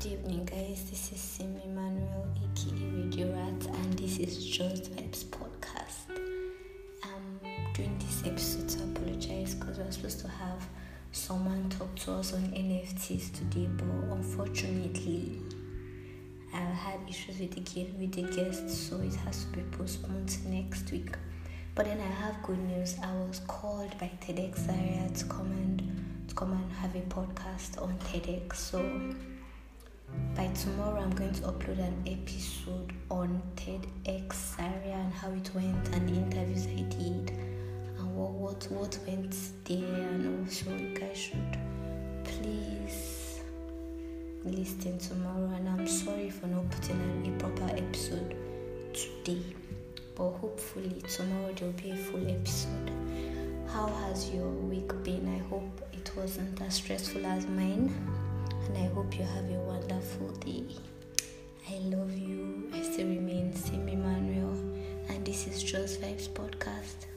Good evening, guys. This is Simi Manuel, aka Radio Rats, and this is Just Vibes Podcast. Um, during this episode, so I apologize because we are supposed to have someone talk to us on NFTs today, but unfortunately, I had issues with the guest, with the guest, so it has to be postponed next week. But then I have good news. I was called by TEDx Zaria to come and to come and have a podcast on TEDx, so by tomorrow, I'm going to upload an episode on TEDx Zaria and how it went and the interviews I did and what what what went there. And also, you guys should please listen tomorrow. And I'm sorry for not putting a proper episode today, but hopefully tomorrow there'll be a full episode. How has your week been? I hope it wasn't as stressful as mine Just Vibes Podcast.